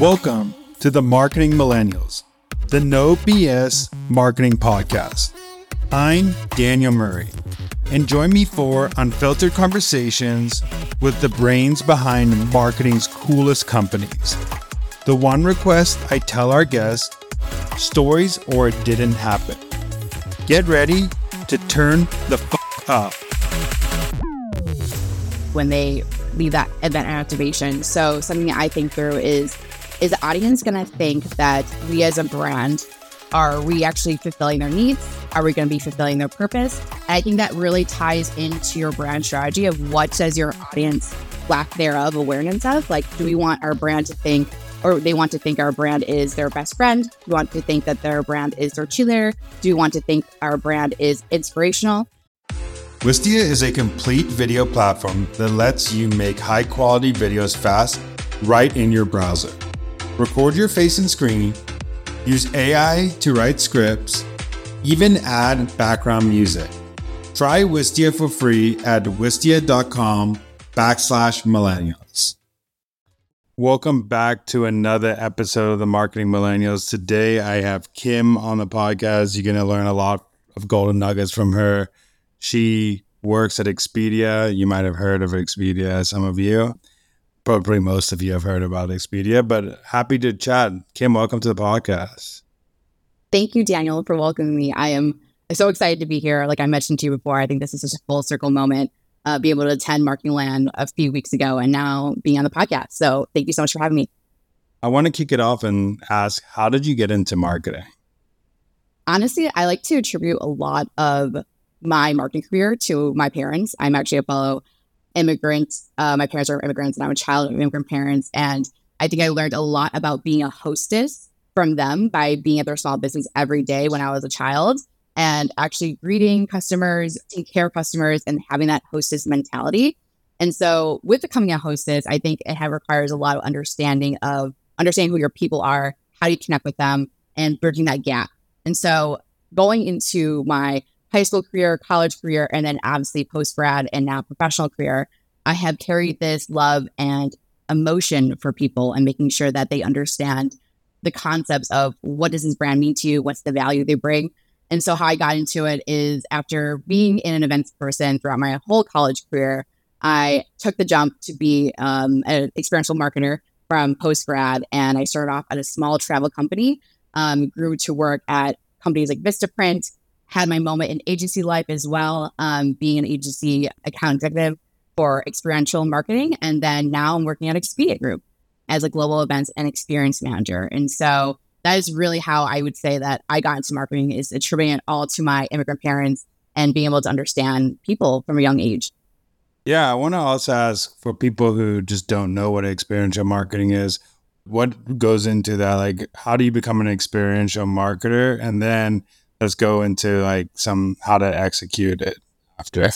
Welcome to the Marketing Millennials, the No BS Marketing Podcast. I'm Daniel Murray, and join me for unfiltered conversations with the brains behind marketing's coolest companies. The one request I tell our guests stories or it didn't happen. Get ready to turn the f up. When they leave that event activation. So something I think through is is the audience going to think that we as a brand are we actually fulfilling their needs? Are we going to be fulfilling their purpose? And I think that really ties into your brand strategy of what does your audience lack thereof awareness of? Like, do we want our brand to think, or they want to think our brand is their best friend? Do we want to think that their brand is their cheerleader? Do we want to think our brand is inspirational? Wistia is a complete video platform that lets you make high quality videos fast right in your browser. Record your face and screen, use AI to write scripts, even add background music. Try Wistia for free at wistia.com backslash millennials. Welcome back to another episode of the Marketing Millennials. Today I have Kim on the podcast. You're going to learn a lot of golden nuggets from her. She works at Expedia. You might have heard of Expedia, some of you. Probably most of you have heard about Expedia, but happy to chat. Kim, welcome to the podcast. Thank you, Daniel, for welcoming me. I am so excited to be here. Like I mentioned to you before, I think this is such a full circle moment. Uh, be able to attend Marketing Land a few weeks ago and now being on the podcast. So thank you so much for having me. I want to kick it off and ask, how did you get into marketing? Honestly, I like to attribute a lot of my marketing career to my parents. I'm actually a fellow immigrant. Uh, my parents are immigrants, and I'm a child of immigrant parents. And I think I learned a lot about being a hostess from them by being at their small business every day when I was a child and actually greeting customers, taking care of customers, and having that hostess mentality. And so, with becoming a hostess, I think it requires a lot of understanding of understanding who your people are, how do you connect with them, and bridging that gap. And so, going into my high school career, college career, and then obviously post grad and now professional career, I have carried this love and emotion for people and making sure that they understand the concepts of what does this brand mean to you, what's the value they bring. And so how I got into it is after being in an events person throughout my whole college career, I took the jump to be um, an experiential marketer from post grad, and I started off at a small travel company. Um, grew to work at companies like Vistaprint, had my moment in agency life as well, um, being an agency account executive for experiential marketing. And then now I'm working at Expedia Group as a global events and experience manager. And so that is really how I would say that I got into marketing is attributing it all to my immigrant parents and being able to understand people from a young age. Yeah, I want to also ask for people who just don't know what experiential marketing is, what goes into that? Like, how do you become an experiential marketer? And then let's go into like some how to execute it after.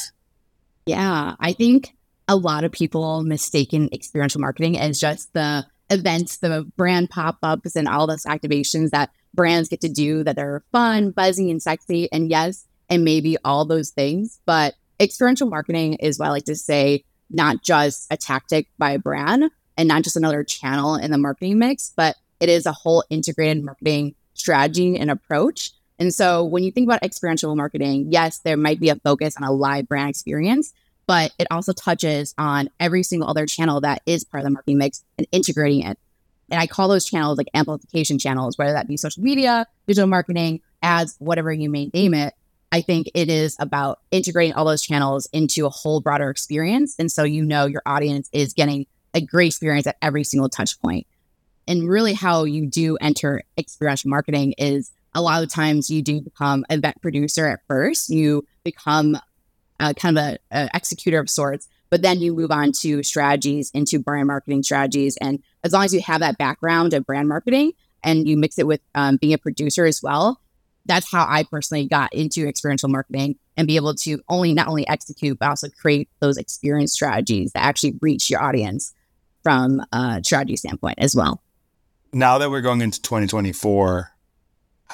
Yeah, I think a lot of people mistaken experiential marketing as just the events, the brand pop ups, and all those activations that brands get to do that are fun, buzzy, and sexy. And yes, and maybe all those things. But experiential marketing is what I like to say, not just a tactic by a brand and not just another channel in the marketing mix, but it is a whole integrated marketing strategy and approach and so when you think about experiential marketing, yes, there might be a focus on a live brand experience, but it also touches on every single other channel that is part of the marketing mix and integrating it. And I call those channels like amplification channels, whether that be social media, digital marketing, ads, whatever you may name it. I think it is about integrating all those channels into a whole broader experience. And so you know your audience is getting a great experience at every single touch point. And really, how you do enter experiential marketing is a lot of times you do become a vet producer at first. You become a, kind of an executor of sorts, but then you move on to strategies into brand marketing strategies. And as long as you have that background of brand marketing and you mix it with um, being a producer as well, that's how I personally got into experiential marketing and be able to only not only execute but also create those experience strategies that actually reach your audience from a strategy standpoint as well. Now that we're going into 2024,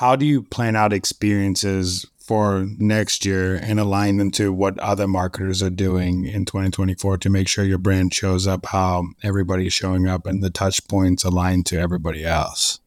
how do you plan out experiences for next year and align them to what other marketers are doing in 2024 to make sure your brand shows up how everybody's showing up and the touch points align to everybody else?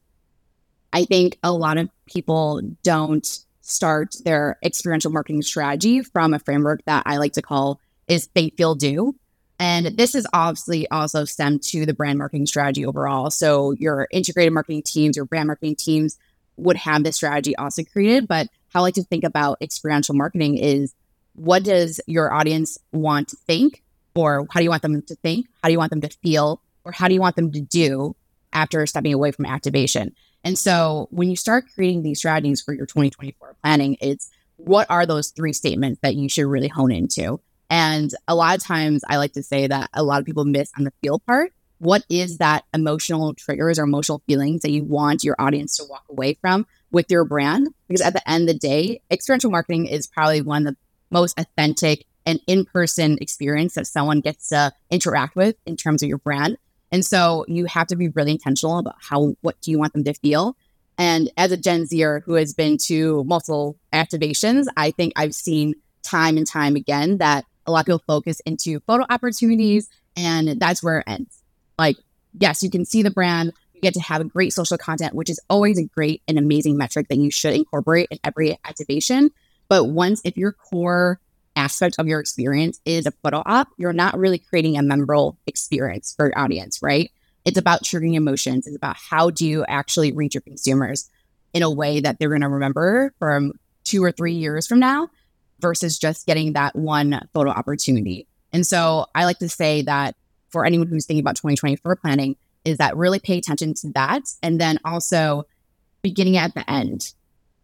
I think a lot of people don't start their experiential marketing strategy from a framework that I like to call is think, feel, do. And this is obviously also stemmed to the brand marketing strategy overall. So your integrated marketing teams, your brand marketing teams would have this strategy also created. But how I like to think about experiential marketing is what does your audience want to think? Or how do you want them to think? How do you want them to feel? Or how do you want them to do after stepping away from activation? And so when you start creating these strategies for your 2024 planning, it's what are those three statements that you should really hone into? And a lot of times I like to say that a lot of people miss on the feel part. What is that emotional triggers or emotional feelings that you want your audience to walk away from with your brand? Because at the end of the day, experiential marketing is probably one of the most authentic and in person experience that someone gets to interact with in terms of your brand. And so you have to be really intentional about how, what do you want them to feel? And as a Gen Zer who has been to multiple activations, I think I've seen time and time again that a lot of people focus into photo opportunities and that's where it ends. Like, yes, you can see the brand, you get to have great social content, which is always a great and amazing metric that you should incorporate in every activation. But once, if your core aspect of your experience is a photo op, you're not really creating a memorable experience for your audience, right? It's about triggering emotions. It's about how do you actually reach your consumers in a way that they're going to remember from two or three years from now versus just getting that one photo opportunity. And so I like to say that for anyone who's thinking about 2024 planning, is that really pay attention to that. And then also beginning at the end.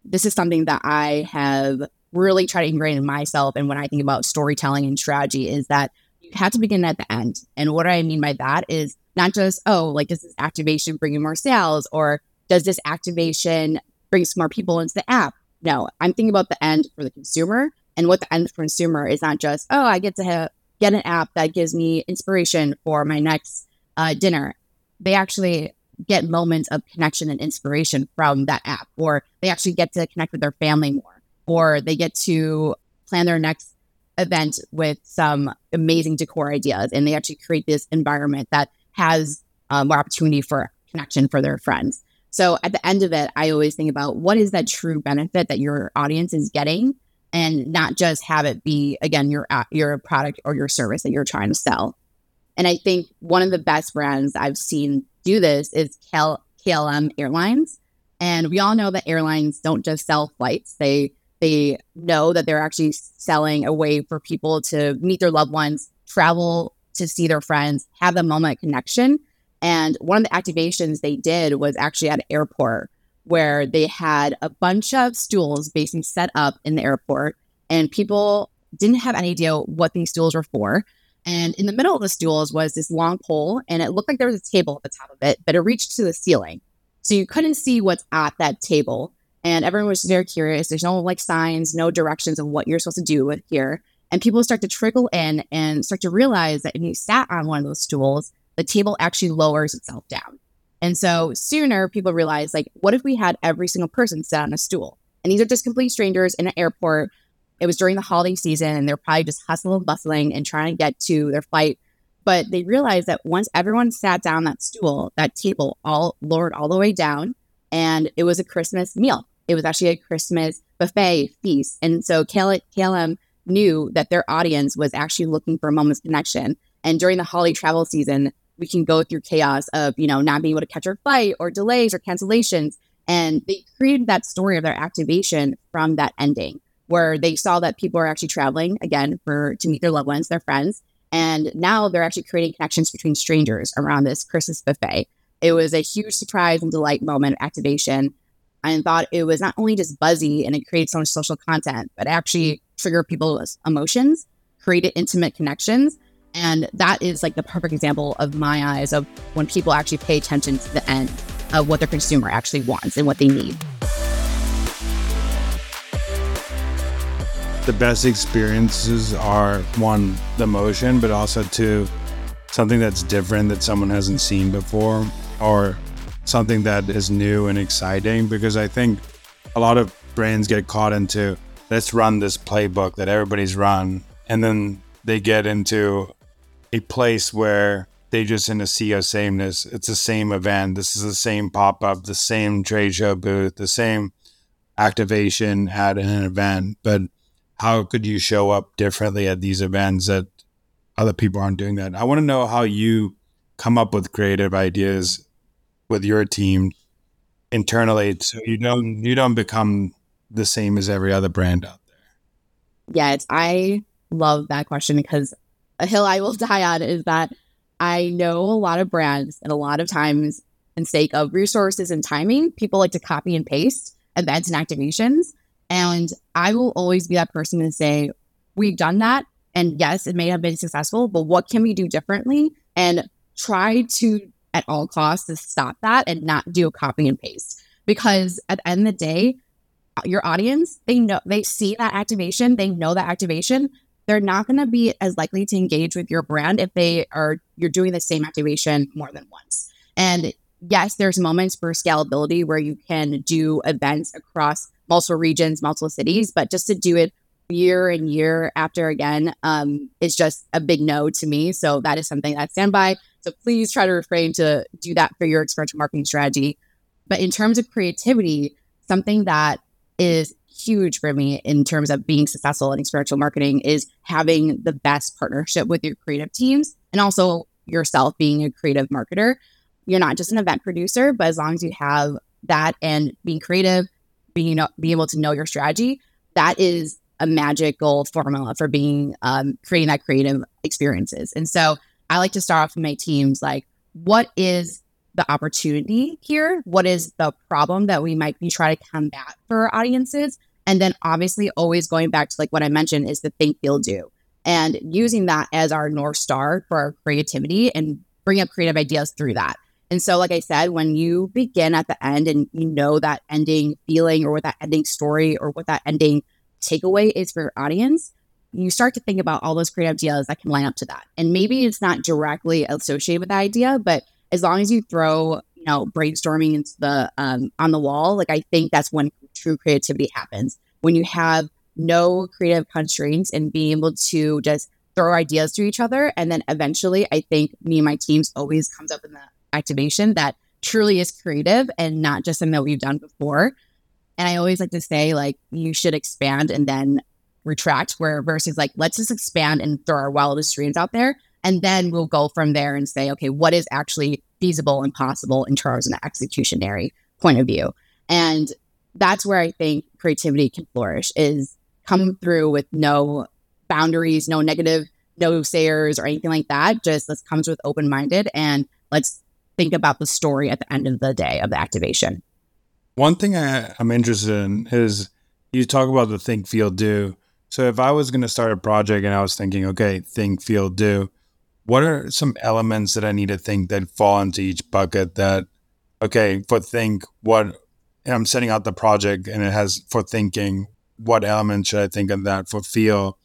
This is something that I have really tried to ingrain in myself. And when I think about storytelling and strategy, is that you have to begin at the end. And what I mean by that is not just, oh, like, does this activation bring you more sales or does this activation bring some more people into the app? No, I'm thinking about the end for the consumer. And what the end for consumer is not just, oh, I get to have, get an app that gives me inspiration for my next uh, dinner. They actually get moments of connection and inspiration from that app, or they actually get to connect with their family more or they get to plan their next event with some amazing decor ideas and they actually create this environment that has um, more opportunity for connection for their friends. So at the end of it, I always think about what is that true benefit that your audience is getting and not just have it be again your uh, your product or your service that you're trying to sell. And I think one of the best brands I've seen do this is KLM Airlines. And we all know that airlines don't just sell flights, they they know that they're actually selling a way for people to meet their loved ones, travel to see their friends, have the moment connection. And one of the activations they did was actually at an airport where they had a bunch of stools basically set up in the airport, and people didn't have any idea what these stools were for. And in the middle of the stools was this long pole, and it looked like there was a table at the top of it, but it reached to the ceiling. So you couldn't see what's at that table and everyone was very curious. There's no like signs, no directions of what you're supposed to do with here. And people start to trickle in and start to realize that if you sat on one of those stools, the table actually lowers itself down. And so sooner people realize, like, what if we had every single person sit on a stool? And these are just complete strangers in an airport. It was during the holiday season and they're probably just hustling and bustling and trying to get to their flight. But they realized that once everyone sat down that stool, that table all lowered all the way down and it was a Christmas meal. It was actually a Christmas buffet feast. And so KLM knew that their audience was actually looking for a moment's connection. And during the holiday travel season, we can go through chaos of, you know, not being able to catch our flight or delays or cancellations. And they created that story of their activation from that ending where they saw that people are actually traveling again for to meet their loved ones, their friends. And now they're actually creating connections between strangers around this Christmas buffet. It was a huge surprise and delight moment of activation. And thought it was not only just buzzy and it created so much social content, but actually trigger people's emotions, created intimate connections. And that is like the perfect example of my eyes of when people actually pay attention to the end of what their consumer actually wants and what they need. The best experiences are one, the motion, but also two, something that's different that someone hasn't seen before or something that is new and exciting because I think a lot of brands get caught into let's run this playbook that everybody's run. And then they get into a place where they just in a sea of sameness. It's the same event. This is the same pop up, the same trade show booth, the same activation at an event. But how could you show up differently at these events that other people aren't doing that? I want to know how you come up with creative ideas with your team internally so you don't you don't become the same as every other brand out there. Yes, I love that question because a hill I will die on is that I know a lot of brands and a lot of times in sake of resources and timing, people like to copy and paste events and activations. And I will always be that person to say, we've done that. And yes, it may have been successful, but what can we do differently? And try to, at all costs, to stop that and not do a copy and paste. Because at the end of the day, your audience, they know, they see that activation, they know that activation, they're not going to be as likely to engage with your brand if they are you're doing the same activation more than once. And yes, there's moments for scalability where you can do events across multiple regions, multiple cities, but just to do it year and year after again um, is just a big no to me. So that is something that I stand by. So please try to refrain to do that for your experiential marketing strategy. But in terms of creativity, something that is huge for me in terms of being successful in experiential marketing is having the best partnership with your creative teams and also yourself being a creative marketer. You're not just an event producer, but as long as you have that and being creative, being being able to know your strategy, that is a magical formula for being um, creating that creative experiences. And so I like to start off with my teams like, what is the opportunity here? What is the problem that we might be trying to combat for our audiences? And then obviously always going back to like what I mentioned is the think, feel, do. And using that as our North Star for our creativity and bring up creative ideas through that. And so, like I said, when you begin at the end and you know that ending feeling or what that ending story or what that ending takeaway is for your audience, you start to think about all those creative ideas that can line up to that. And maybe it's not directly associated with the idea, but as long as you throw, you know, brainstorming into the um, on the wall, like I think that's when true creativity happens. When you have no creative constraints and being able to just throw ideas to each other. And then eventually, I think me and my teams always comes up in the activation that truly is creative and not just something that we've done before. And I always like to say, like, you should expand and then retract, where versus like, let's just expand and throw our wildest dreams out there. And then we'll go from there and say, okay, what is actually feasible and possible in terms of an executionary point of view? And that's where I think creativity can flourish is come through with no boundaries, no negative, no sayers or anything like that. Just let's comes with open minded and let's think about the story at the end of the day of the activation. One thing I, I'm interested in is you talk about the think, feel, do. So if I was going to start a project and I was thinking, okay, think, feel, do, what are some elements that I need to think that fall into each bucket that, okay, for think, what I'm setting out the project and it has for thinking, what elements should I think of that? For feel,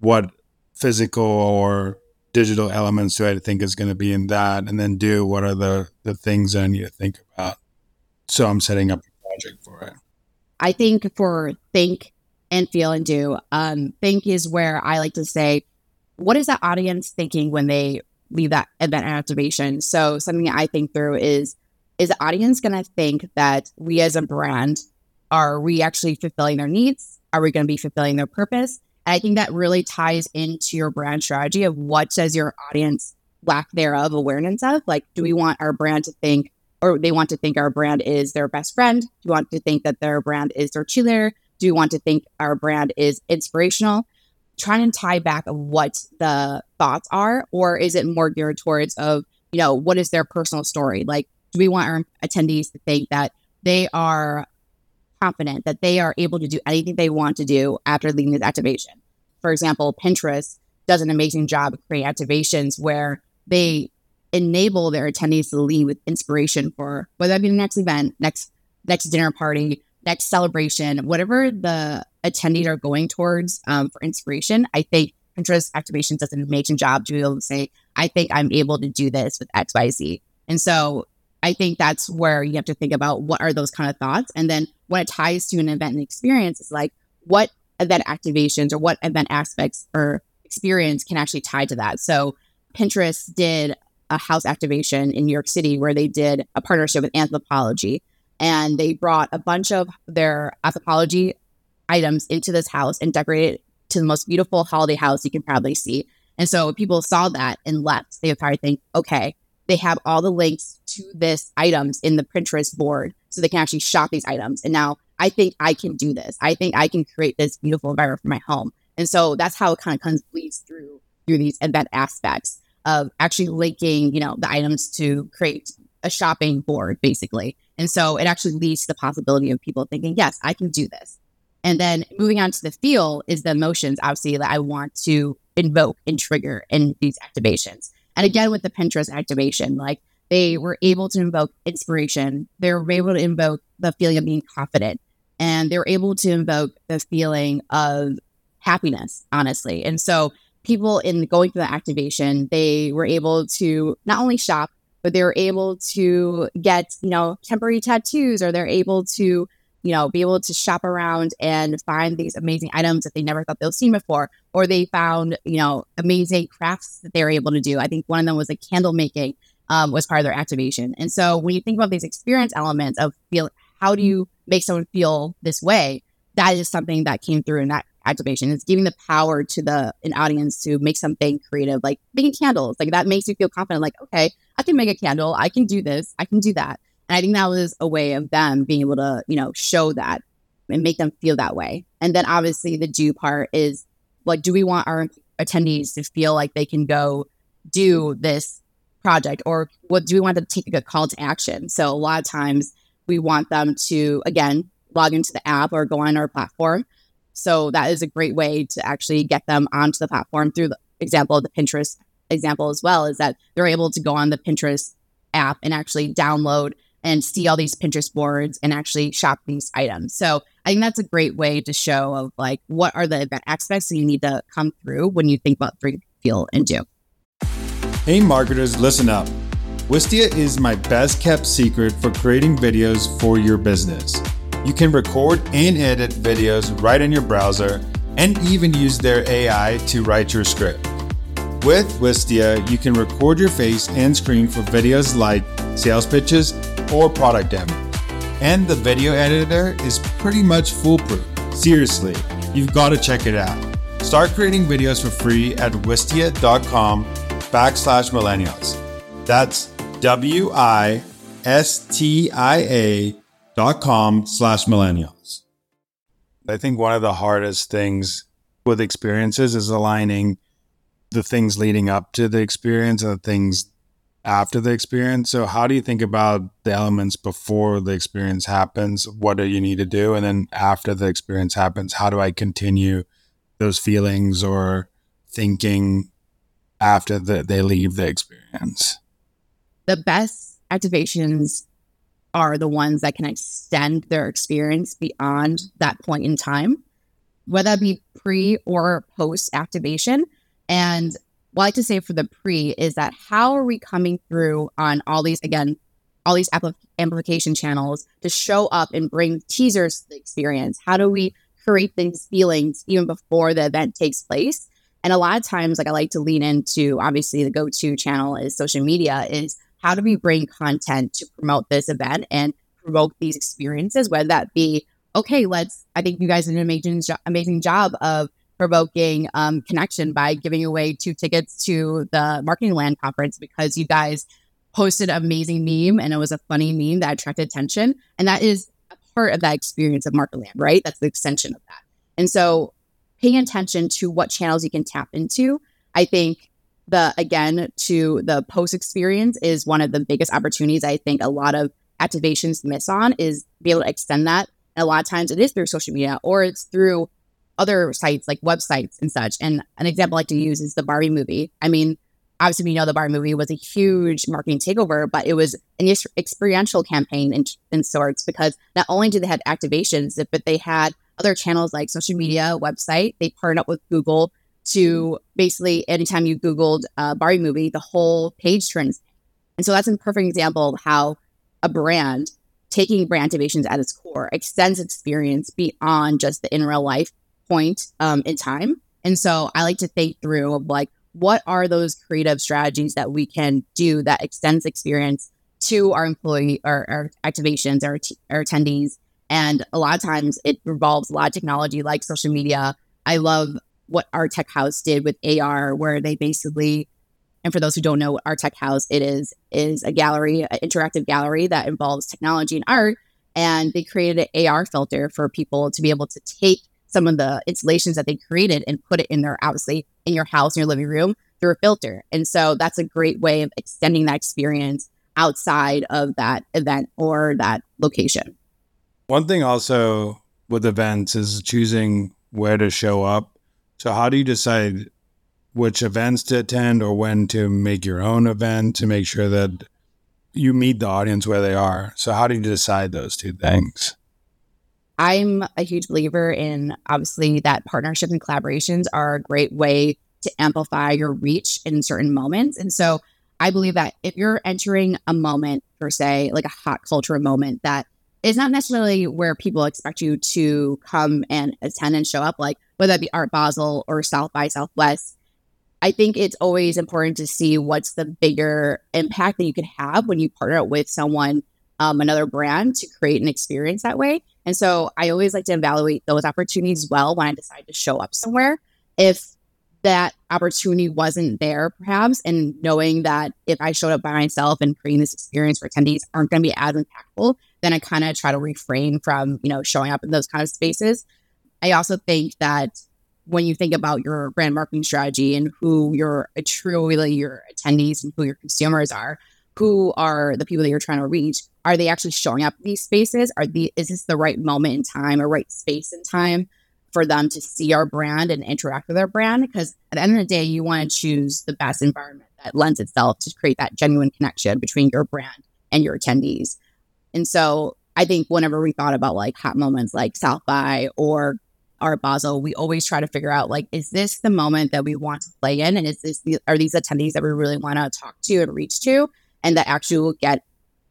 what physical or digital elements do I think is going to be in that? And then do, what are the, the things I need to think about? So I'm setting up a project for it. I think for think and feel and do, um, think is where I like to say, what is that audience thinking when they leave that event activation? So something I think through is is the audience going to think that we as a brand are we actually fulfilling their needs? Are we going to be fulfilling their purpose? And I think that really ties into your brand strategy of what does your audience lack thereof awareness of? Like, do we want our brand to think, or they want to think our brand is their best friend? Do you want to think that their brand is their cheerleader? Do you want to think our brand is inspirational? Try and tie back of what the thoughts are, or is it more geared towards of, you know, what is their personal story? Like, we want our attendees to think that they are confident that they are able to do anything they want to do after leading this activation? For example, Pinterest does an amazing job creating activations where they enable their attendees to lead with inspiration for whether that be the next event, next next dinner party, next celebration, whatever the attendees are going towards um, for inspiration. I think Pinterest activations does an amazing job to be able to say, I think I'm able to do this with XYZ. And so I think that's where you have to think about what are those kind of thoughts. And then when it ties to an event and experience, it's like, what event activations or what event aspects or experience can actually tie to that. So Pinterest did a house activation in New York City where they did a partnership with Anthropologie and they brought a bunch of their Anthropologie items into this house and decorated it to the most beautiful holiday house you can probably see. And so people saw that and left. They would probably think, okay, they have all the links to this items in the Pinterest board so they can actually shop these items. And now I think I can do this. I think I can create this beautiful environment for my home. And so that's how it kind of comes bleeds through through these event aspects of actually linking, you know, the items to create a shopping board basically. And so it actually leads to the possibility of people thinking, yes, I can do this. And then moving on to the feel is the emotions, obviously, that I want to invoke and trigger in these activations. And again, with the Pinterest activation, like they were able to invoke inspiration. They were able to invoke the feeling of being confident. And they were able to invoke the feeling of happiness, honestly. And so people in going through the activation, they were able to not only shop, but they were able to get, you know, temporary tattoos or they're able to you know, be able to shop around and find these amazing items that they never thought they'll seen before, or they found, you know, amazing crafts that they were able to do. I think one of them was like candle making um, was part of their activation. And so when you think about these experience elements of feel, how do you make someone feel this way? That is something that came through in that activation. It's giving the power to the an audience to make something creative, like making candles. Like that makes you feel confident. Like, okay, I can make a candle. I can do this. I can do that. And I think that was a way of them being able to, you know, show that and make them feel that way. And then obviously the do part is like, do we want our attendees to feel like they can go do this project or what do we want them to take a call to action? So a lot of times we want them to, again, log into the app or go on our platform. So that is a great way to actually get them onto the platform through the example of the Pinterest example as well, is that they're able to go on the Pinterest app and actually download and see all these Pinterest boards and actually shop these items. So I think that's a great way to show of like what are the event aspects that you need to come through when you think about three, feel, and do. Hey marketers, listen up. Wistia is my best kept secret for creating videos for your business. You can record and edit videos right in your browser and even use their AI to write your script. With Wistia, you can record your face and screen for videos like sales pitches, or product demo. And the video editor is pretty much foolproof. Seriously, you've got to check it out. Start creating videos for free at wistia.com backslash millennials. That's W I S T I A dot com slash millennials. I think one of the hardest things with experiences is aligning the things leading up to the experience and the things after the experience. So, how do you think about the elements before the experience happens? What do you need to do? And then after the experience happens, how do I continue those feelings or thinking after the, they leave the experience? The best activations are the ones that can extend their experience beyond that point in time, whether it be pre or post activation. And what I like to say for the pre is that how are we coming through on all these, again, all these amplification channels to show up and bring teasers to the experience? How do we create these feelings even before the event takes place? And a lot of times, like I like to lean into, obviously, the go to channel is social media, is how do we bring content to promote this event and provoke these experiences, whether that be, okay, let's, I think you guys did an amazing, amazing job of provoking um, connection by giving away two tickets to the Marketing Land conference because you guys posted an amazing meme and it was a funny meme that attracted attention. And that is a part of that experience of Marketing Land, right? That's the extension of that. And so paying attention to what channels you can tap into, I think the again to the post experience is one of the biggest opportunities I think a lot of activations miss on is be able to extend that. And a lot of times it is through social media or it's through other sites like websites and such. And an example I like to use is the Barbie movie. I mean, obviously, we know the Barbie movie was a huge marketing takeover, but it was an experiential campaign in, in sorts because not only did they have activations, but they had other channels like social media, website. They partnered up with Google to basically, anytime you Googled uh, Barbie movie, the whole page turns. And so that's a perfect example of how a brand taking brand activations at its core extends experience beyond just the in real life point um, in time. And so I like to think through of like, what are those creative strategies that we can do that extends experience to our employee or our activations, our, t- our attendees. And a lot of times it involves a lot of technology like social media. I love what ARTECHOUSE did with AR, where they basically, and for those who don't know what ARTECHOUSE it is, is a gallery, an interactive gallery that involves technology and art. And they created an AR filter for people to be able to take some of the installations that they created and put it in their obviously in your house in your living room through a filter. And so that's a great way of extending that experience outside of that event or that location. One thing also with events is choosing where to show up. So, how do you decide which events to attend or when to make your own event to make sure that you meet the audience where they are? So, how do you decide those two things? I'm a huge believer in obviously that partnerships and collaborations are a great way to amplify your reach in certain moments. And so, I believe that if you're entering a moment, per se, like a hot culture moment that is not necessarily where people expect you to come and attend and show up, like whether that be Art Basel or South by Southwest, I think it's always important to see what's the bigger impact that you can have when you partner with someone, um, another brand to create an experience that way. And so I always like to evaluate those opportunities well when I decide to show up somewhere. If that opportunity wasn't there, perhaps, and knowing that if I showed up by myself and creating this experience for attendees aren't going to be as impactful, then I kind of try to refrain from, you know, showing up in those kind of spaces. I also think that when you think about your brand marketing strategy and who your truly your attendees and who your consumers are, who are the people that you're trying to reach, are they actually showing up in these spaces? Are the is this the right moment in time, a right space and time? for them to see our brand and interact with our brand. Because at the end of the day, you want to choose the best environment that lends itself to create that genuine connection between your brand and your attendees. And so I think whenever we thought about like hot moments like South by or Art Basel, we always try to figure out like, is this the moment that we want to play in? And is this are these attendees that we really want to talk to and reach to and that actually will get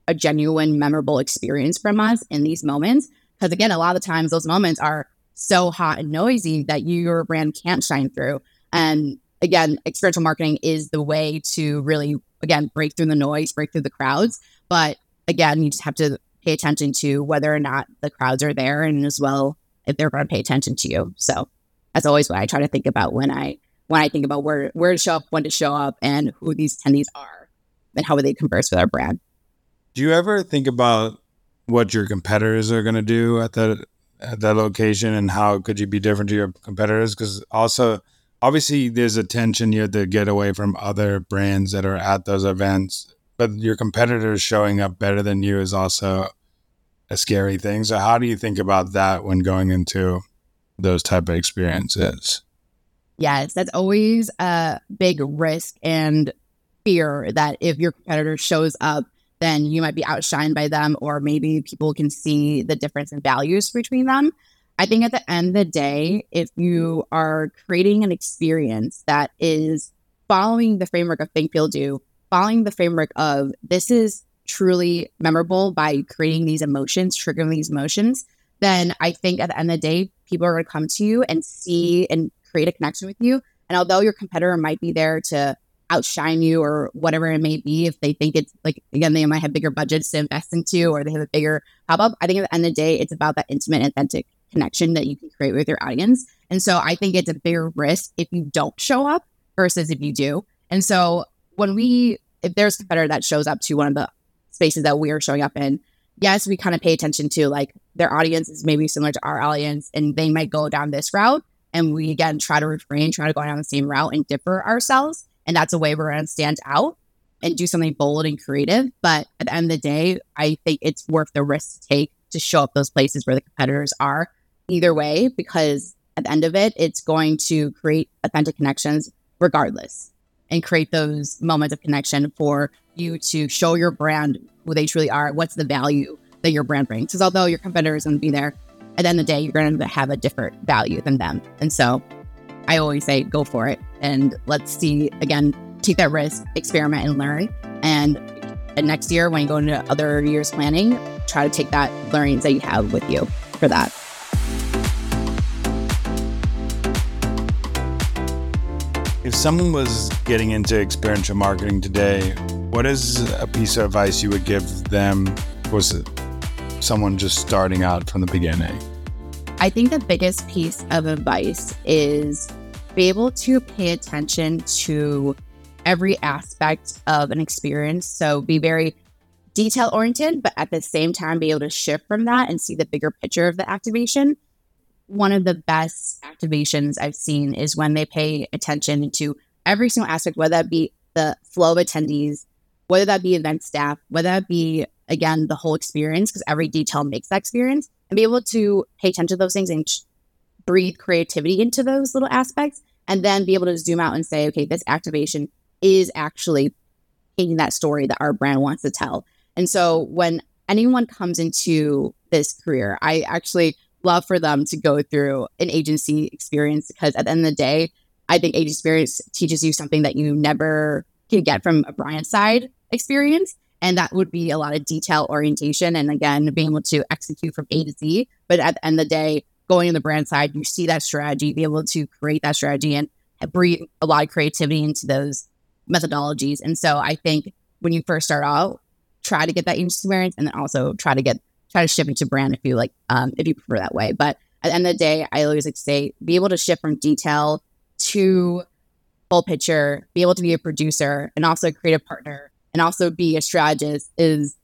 a genuine, memorable experience from us in these moments? Because again, a lot of the times those moments are so hot and noisy that you, your brand can't shine through. And again, experiential marketing is the way to really, again, break through the noise, break through the crowds. But again, you just have to pay attention to whether or not the crowds are there and as well if they're going to pay attention to you. So that's always what I try to think about when I when I think about where where to show up, when to show up, and who these attendees are, and how would they converse with our brand. Do you ever think about what your competitors are going to do at the at that location and how could you be different to your competitors? Because also, obviously, there's a tension you have to get away from other brands that are at those events, but your competitors showing up better than you is also a scary thing. So, how do you think about that when going into those type of experiences? Yes, that's always a big risk and fear that if your competitor shows up then you might be outshined by them, or maybe people can see the difference in values between them. I think at the end of the day, if you are creating an experience that is following the framework of Think Feel Do, following the framework of this is truly memorable by creating these emotions, triggering these emotions, then I think at the end of the day, people are going to come to you and see and create a connection with you. And although your competitor might be there to outshine you or whatever it may be if they think it's like again they might have bigger budgets to invest into or they have a bigger pop-up i think at the end of the day it's about that intimate authentic connection that you can create with your audience. And so i think it's a bigger risk if you don't show up versus if you do. And so when we if there's a competitor that shows up to one of the spaces that we are showing up in yes we kind of pay attention to like their audience is maybe similar to our audience and they might go down this route. And we again try to refrain try to go down the same route and differ ourselves and that's a way we're going to stand out and do something bold and creative. But at the end of the day, I think it's worth the risk to take to show up those places where the competitors are either way, because at the end of it, it's going to create authentic connections regardless and create those moments of connection for you to show your brand who they truly are, what's the value that your brand brings. Because although your competitor is going to be there, at the end of the day, you're going to have a different value than them. And so I always say go for it and let's see again, take that risk, experiment and learn. And, and next year, when you go into other years planning, try to take that learnings that you have with you for that. If someone was getting into experiential marketing today, what is a piece of advice you would give them? Was it someone just starting out from the beginning? I think the biggest piece of advice is be able to pay attention to every aspect of an experience. So be very detail oriented, but at the same time, be able to shift from that and see the bigger picture of the activation one of the best activations I've seen is when they pay attention to every single aspect, whether that be the flow of attendees, whether that be event staff, whether that be, again, the whole experience, because every detail makes that experience, and be able to pay attention to those things and breathe creativity into those little aspects, and then be able to zoom out and say, okay, this activation is actually painting that story that our brand wants to tell. And so when anyone comes into this career, I actually love for them to go through an agency experience because at the end of the day, I think agency experience teaches you something that you never can get from a brand side experience. And that would be a lot of detail orientation and again, being able to execute from A to Z. But at the end of the day, going on the brand side, you see that strategy, be able to create that strategy and breathe a lot of creativity into those methodologies. And so I think when you first start out, try to get that agency experience and then also try to get try to shift into brand if you like, um, if you prefer that way. But at the end of the day, I always like say, be able to shift from detail to full picture, be able to be a producer and also a creative partner and also be a strategist is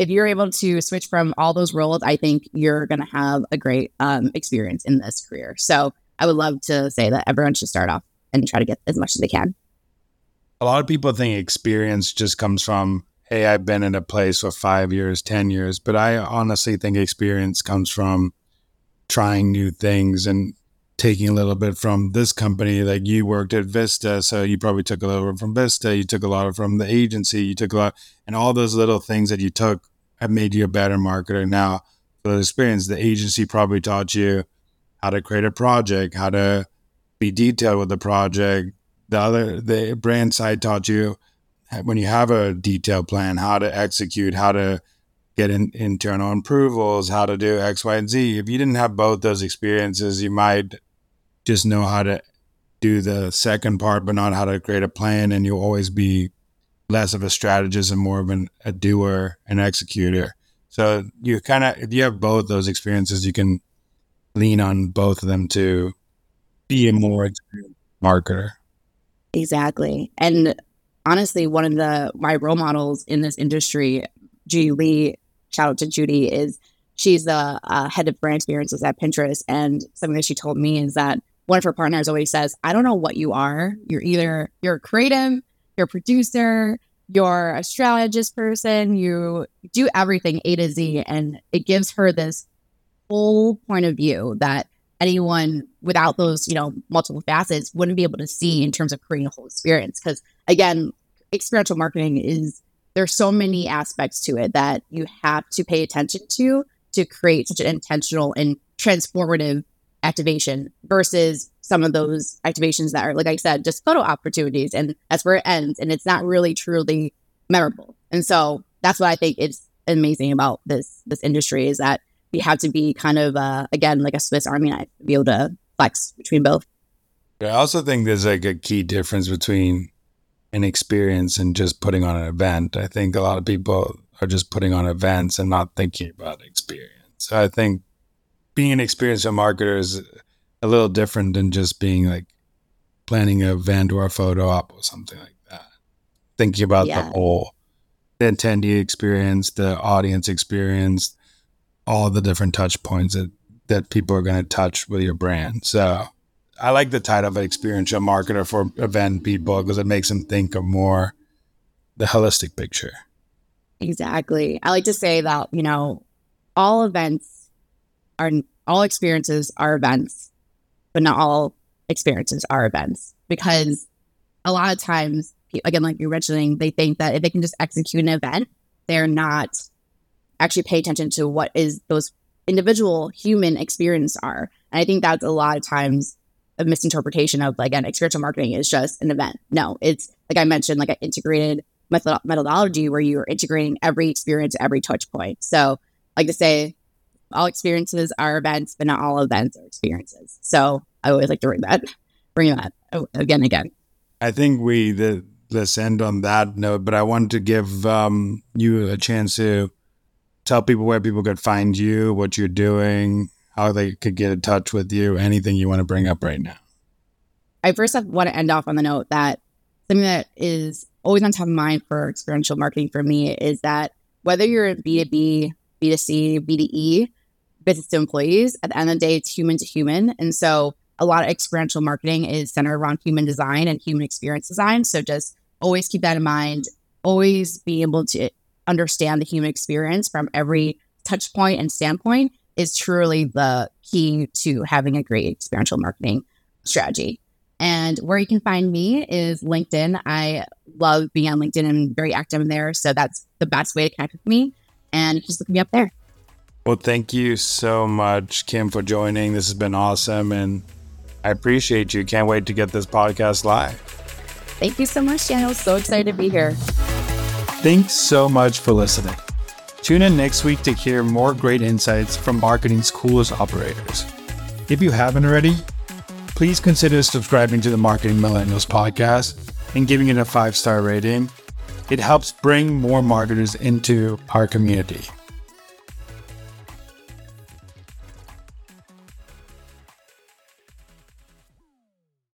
if you're able to switch from all those roles, I think you're going to have a great um, experience in this career. So I would love to say that everyone should start off and try to get as much as they can. A lot of people think experience just comes from hey, I've been in a place for five years, 10 years, but I honestly think experience comes from trying new things and taking a little bit from this company. Like you worked at Vista, so you probably took a little from Vista, you took a lot from the agency, you took a lot, and all those little things that you took have made you a better marketer. Now, the experience, the agency probably taught you how to create a project, how to be detailed with the project. The other, the brand side taught you when you have a detailed plan, how to execute, how to get in, internal approvals, how to do X, Y, and Z. If you didn't have both those experiences, you might just know how to do the second part, but not how to create a plan, and you'll always be less of a strategist and more of an, a doer and executor. So you kind of, if you have both those experiences, you can lean on both of them to be a more experienced marketer. Exactly. And honestly, one of the my role models in this industry, Judy Lee, shout out to Judy, is she's the uh, head of brand experiences at Pinterest. And something that she told me is that one of her partners always says, I don't know what you are. You're either you're creative, you're a producer, you're a strategist person, you do everything A to Z. And it gives her this whole point of view that anyone without those, you know, multiple facets wouldn't be able to see in terms of creating a whole experience. Because again, experiential marketing is there's so many aspects to it that you have to pay attention to to create such an intentional and transformative activation versus some of those activations that are, like I said, just photo opportunities. And that's where it ends. And it's not really truly memorable. And so that's what I think is amazing about this this industry is that we have to be kind of uh, again like a Swiss Army knife, be able to flex between both. Yeah, I also think there's like a key difference between an experience and just putting on an event. I think a lot of people are just putting on events and not thinking about experience. I think being an experiential marketer is a little different than just being like planning a event or photo op or something like that. Thinking about yeah. the whole the attendee experience, the audience experience, all the different touch points that, that people are going to touch with your brand. So I like the title of an experiential marketer for event people because it makes them think of more the holistic picture. Exactly. I like to say that, you know, all events are all experiences are events, but not all experiences are events because a lot of times, again, like you're mentioning, they think that if they can just execute an event, they're not actually pay attention to what is those individual human experience are. And I think that's a lot of times a misinterpretation of like again experiential marketing is just an event. No, it's like I mentioned, like an integrated method- methodology where you're integrating every experience, every touch point. So, like to say, all experiences are events, but not all events are experiences. So I always like to bring that, bring that again, again. I think we the, let's end on that note. But I wanted to give um, you a chance to tell people where people could find you, what you're doing, how they could get in touch with you, anything you want to bring up right now. I first want to end off on the note that something that is always on top of mind for experiential marketing for me is that whether you're in B2B, B2C, B2E, business to employees, at the end of the day, it's human to human. And so a lot of experiential marketing is centered around human design and human experience design. So just always keep that in mind. Always be able to understand the human experience from every touch point and standpoint is truly the key to having a great experiential marketing strategy. And where you can find me is LinkedIn. I love being on LinkedIn and very active in there. So that's the best way to connect with me. And just look me up there. Well, thank you so much, Kim, for joining. This has been awesome. And I appreciate you. Can't wait to get this podcast live. Thank you so much, Daniel. So excited to be here. Thanks so much for listening. Tune in next week to hear more great insights from marketing's coolest operators. If you haven't already, please consider subscribing to the Marketing Millennials podcast and giving it a five star rating. It helps bring more marketers into our community.